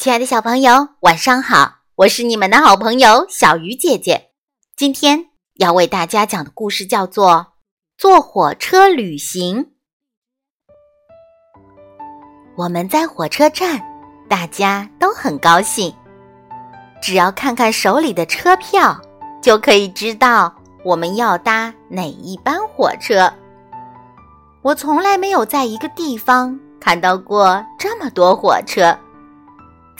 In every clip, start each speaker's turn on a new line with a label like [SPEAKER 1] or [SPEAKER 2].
[SPEAKER 1] 亲爱的小朋友，晚上好！我是你们的好朋友小鱼姐姐。今天要为大家讲的故事叫做《坐火车旅行》。我们在火车站，大家都很高兴。只要看看手里的车票，就可以知道我们要搭哪一班火车。我从来没有在一个地方看到过这么多火车。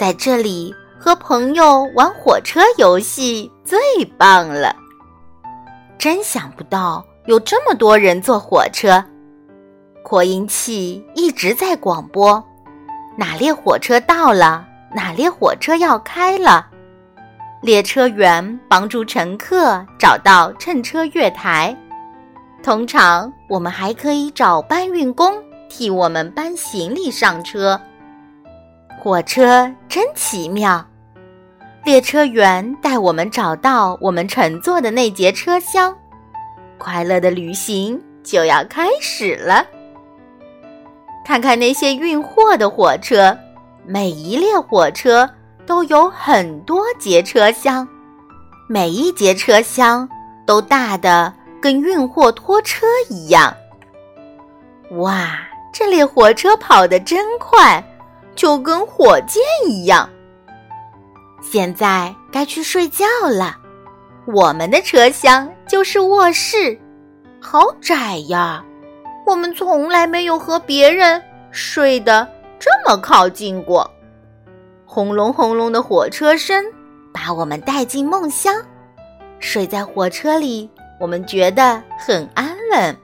[SPEAKER 1] 在这里和朋友玩火车游戏最棒了。真想不到有这么多人坐火车。扩音器一直在广播，哪列火车到了，哪列火车要开了。列车员帮助乘客找到乘车月台。通常我们还可以找搬运工替我们搬行李上车。火车真奇妙，列车员带我们找到我们乘坐的那节车厢，快乐的旅行就要开始了。看看那些运货的火车，每一列火车都有很多节车厢，每一节车厢都大的跟运货拖车一样。哇，这列火车跑得真快！就跟火箭一样。现在该去睡觉了。我们的车厢就是卧室，好窄呀！我们从来没有和别人睡得这么靠近过。轰隆轰隆的火车声把我们带进梦乡。睡在火车里，我们觉得很安稳。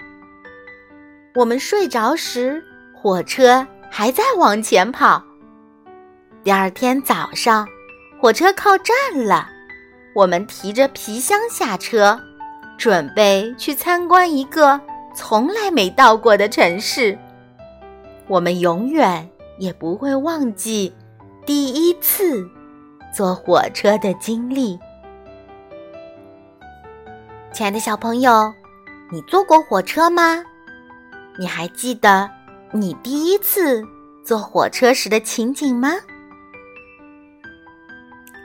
[SPEAKER 1] 我们睡着时，火车还在往前跑。第二天早上，火车靠站了，我们提着皮箱下车，准备去参观一个从来没到过的城市。我们永远也不会忘记第一次坐火车的经历。亲爱的小朋友，你坐过火车吗？你还记得你第一次坐火车时的情景吗？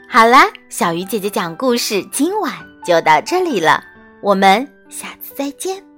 [SPEAKER 1] 好啦，小鱼姐姐讲故事，今晚就到这里了，我们下次再见。